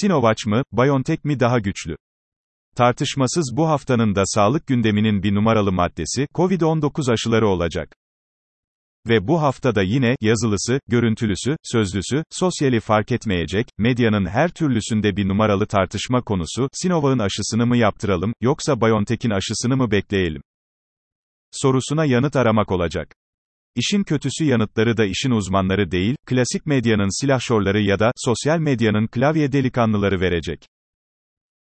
Sinovac mı, BioNTech mi daha güçlü? Tartışmasız bu haftanın da sağlık gündeminin bir numaralı maddesi, COVID-19 aşıları olacak. Ve bu haftada yine, yazılısı, görüntülüsü, sözlüsü, sosyali fark etmeyecek, medyanın her türlüsünde bir numaralı tartışma konusu, Sinovac'ın aşısını mı yaptıralım, yoksa BioNTech'in aşısını mı bekleyelim? Sorusuna yanıt aramak olacak. İşin kötüsü yanıtları da işin uzmanları değil, klasik medyanın silahşorları ya da, sosyal medyanın klavye delikanlıları verecek.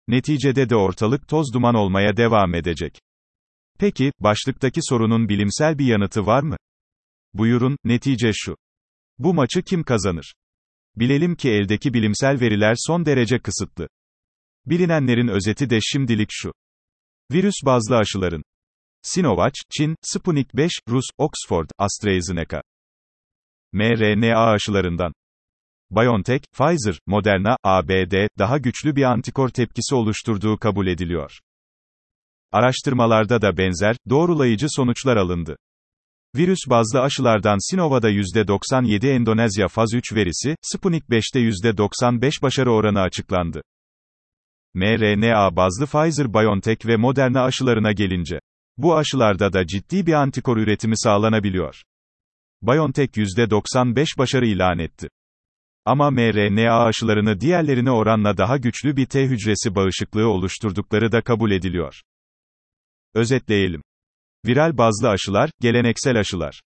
Neticede de ortalık toz duman olmaya devam edecek. Peki, başlıktaki sorunun bilimsel bir yanıtı var mı? Buyurun, netice şu. Bu maçı kim kazanır? Bilelim ki eldeki bilimsel veriler son derece kısıtlı. Bilinenlerin özeti de şimdilik şu. Virüs bazlı aşıların. Sinovac, Çin, Sputnik 5, Rus, Oxford, AstraZeneca. mRNA aşılarından. BioNTech, Pfizer, Moderna, ABD, daha güçlü bir antikor tepkisi oluşturduğu kabul ediliyor. Araştırmalarda da benzer, doğrulayıcı sonuçlar alındı. Virüs bazlı aşılardan Sinova'da %97 Endonezya faz 3 verisi, Sputnik 5'te %95 başarı oranı açıklandı. mRNA bazlı Pfizer-BioNTech ve Moderna aşılarına gelince, bu aşılarda da ciddi bir antikor üretimi sağlanabiliyor. BioNTech %95 başarı ilan etti. Ama mRNA aşılarını diğerlerine oranla daha güçlü bir T hücresi bağışıklığı oluşturdukları da kabul ediliyor. Özetleyelim. Viral bazlı aşılar, geleneksel aşılar.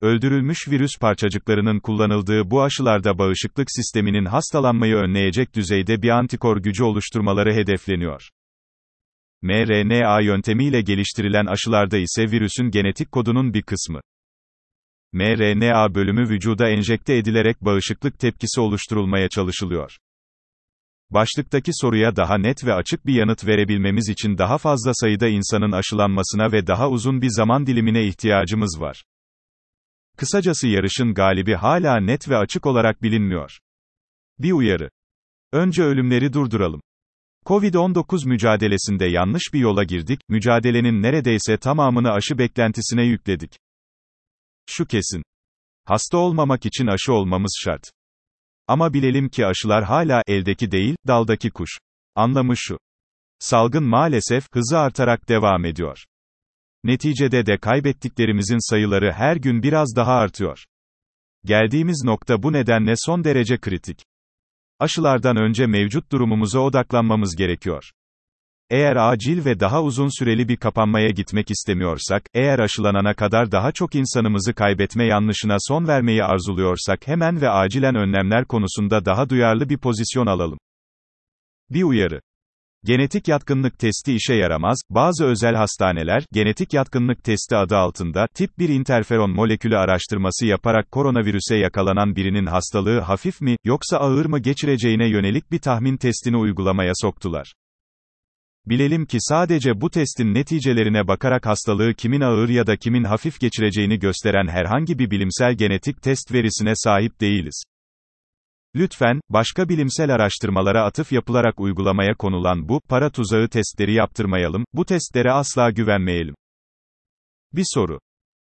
Öldürülmüş virüs parçacıklarının kullanıldığı bu aşılarda bağışıklık sisteminin hastalanmayı önleyecek düzeyde bir antikor gücü oluşturmaları hedefleniyor. mRNA yöntemiyle geliştirilen aşılarda ise virüsün genetik kodunun bir kısmı mRNA bölümü vücuda enjekte edilerek bağışıklık tepkisi oluşturulmaya çalışılıyor. Başlıktaki soruya daha net ve açık bir yanıt verebilmemiz için daha fazla sayıda insanın aşılanmasına ve daha uzun bir zaman dilimine ihtiyacımız var. Kısacası yarışın galibi hala net ve açık olarak bilinmiyor. Bir uyarı. Önce ölümleri durduralım. Covid-19 mücadelesinde yanlış bir yola girdik, mücadelenin neredeyse tamamını aşı beklentisine yükledik. Şu kesin. Hasta olmamak için aşı olmamız şart. Ama bilelim ki aşılar hala eldeki değil, daldaki kuş. Anlamı şu. Salgın maalesef hızı artarak devam ediyor. Neticede de kaybettiklerimizin sayıları her gün biraz daha artıyor. Geldiğimiz nokta bu nedenle son derece kritik. Aşılardan önce mevcut durumumuza odaklanmamız gerekiyor. Eğer acil ve daha uzun süreli bir kapanmaya gitmek istemiyorsak, eğer aşılanana kadar daha çok insanımızı kaybetme yanlışına son vermeyi arzuluyorsak hemen ve acilen önlemler konusunda daha duyarlı bir pozisyon alalım. Bir uyarı. Genetik yatkınlık testi işe yaramaz, bazı özel hastaneler, genetik yatkınlık testi adı altında, tip 1 interferon molekülü araştırması yaparak koronavirüse yakalanan birinin hastalığı hafif mi, yoksa ağır mı geçireceğine yönelik bir tahmin testini uygulamaya soktular. Bilelim ki sadece bu testin neticelerine bakarak hastalığı kimin ağır ya da kimin hafif geçireceğini gösteren herhangi bir bilimsel genetik test verisine sahip değiliz. Lütfen, başka bilimsel araştırmalara atıf yapılarak uygulamaya konulan bu, para tuzağı testleri yaptırmayalım, bu testlere asla güvenmeyelim. Bir soru.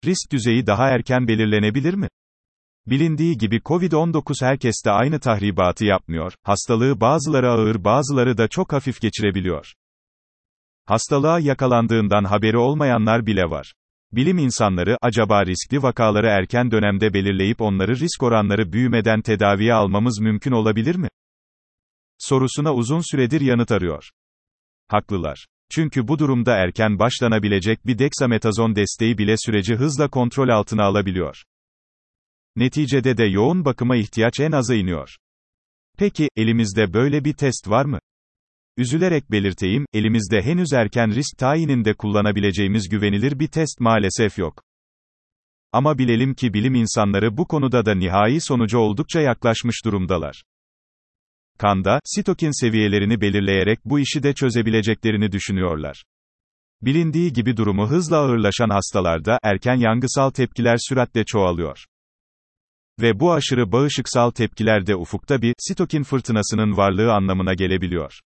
Risk düzeyi daha erken belirlenebilir mi? Bilindiği gibi COVID-19 herkeste aynı tahribatı yapmıyor, hastalığı bazıları ağır bazıları da çok hafif geçirebiliyor. Hastalığa yakalandığından haberi olmayanlar bile var. Bilim insanları, acaba riskli vakaları erken dönemde belirleyip onları risk oranları büyümeden tedaviye almamız mümkün olabilir mi? Sorusuna uzun süredir yanıt arıyor. Haklılar. Çünkü bu durumda erken başlanabilecek bir dexametazon desteği bile süreci hızla kontrol altına alabiliyor. Neticede de yoğun bakıma ihtiyaç en aza iniyor. Peki, elimizde böyle bir test var mı? Üzülerek belirteyim, elimizde henüz erken risk tayininde kullanabileceğimiz güvenilir bir test maalesef yok. Ama bilelim ki bilim insanları bu konuda da nihai sonuca oldukça yaklaşmış durumdalar. Kanda, sitokin seviyelerini belirleyerek bu işi de çözebileceklerini düşünüyorlar. Bilindiği gibi durumu hızla ağırlaşan hastalarda, erken yangısal tepkiler süratle çoğalıyor. Ve bu aşırı bağışıksal tepkiler de ufukta bir, sitokin fırtınasının varlığı anlamına gelebiliyor.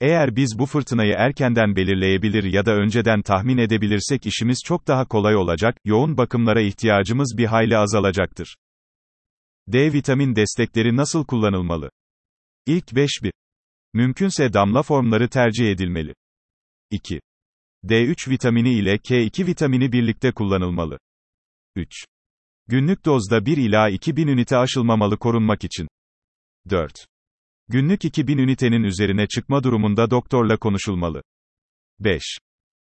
Eğer biz bu fırtınayı erkenden belirleyebilir ya da önceden tahmin edebilirsek işimiz çok daha kolay olacak, yoğun bakımlara ihtiyacımız bir hayli azalacaktır. D vitamin destekleri nasıl kullanılmalı? İlk 5 bir. Mümkünse damla formları tercih edilmeli. 2. D3 vitamini ile K2 vitamini birlikte kullanılmalı. 3. Günlük dozda 1 ila 2000 ünite aşılmamalı korunmak için. 4. Günlük 2000 ünitenin üzerine çıkma durumunda doktorla konuşulmalı. 5.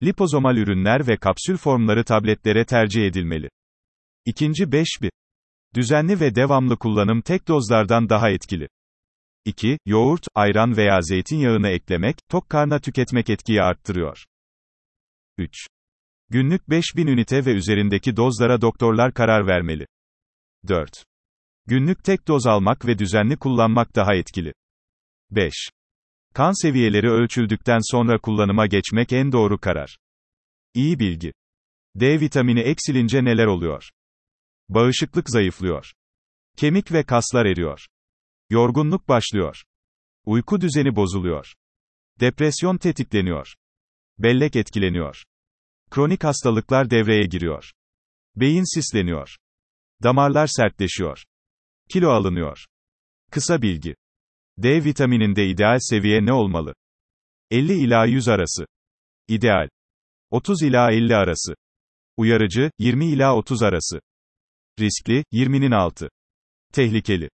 Lipozomal ürünler ve kapsül formları tabletlere tercih edilmeli. İkinci 5 bir. Düzenli ve devamlı kullanım tek dozlardan daha etkili. 2. Yoğurt, ayran veya zeytinyağını eklemek, tok karna tüketmek etkiyi arttırıyor. 3. Günlük 5000 ünite ve üzerindeki dozlara doktorlar karar vermeli. 4. Günlük tek doz almak ve düzenli kullanmak daha etkili. 5. Kan seviyeleri ölçüldükten sonra kullanıma geçmek en doğru karar. İyi bilgi. D vitamini eksilince neler oluyor? Bağışıklık zayıflıyor. Kemik ve kaslar eriyor. Yorgunluk başlıyor. Uyku düzeni bozuluyor. Depresyon tetikleniyor. Bellek etkileniyor. Kronik hastalıklar devreye giriyor. Beyin sisleniyor. Damarlar sertleşiyor. Kilo alınıyor. Kısa bilgi. D vitamininde ideal seviye ne olmalı? 50 ila 100 arası. İdeal. 30 ila 50 arası. Uyarıcı, 20 ila 30 arası. Riskli, 20'nin altı. Tehlikeli.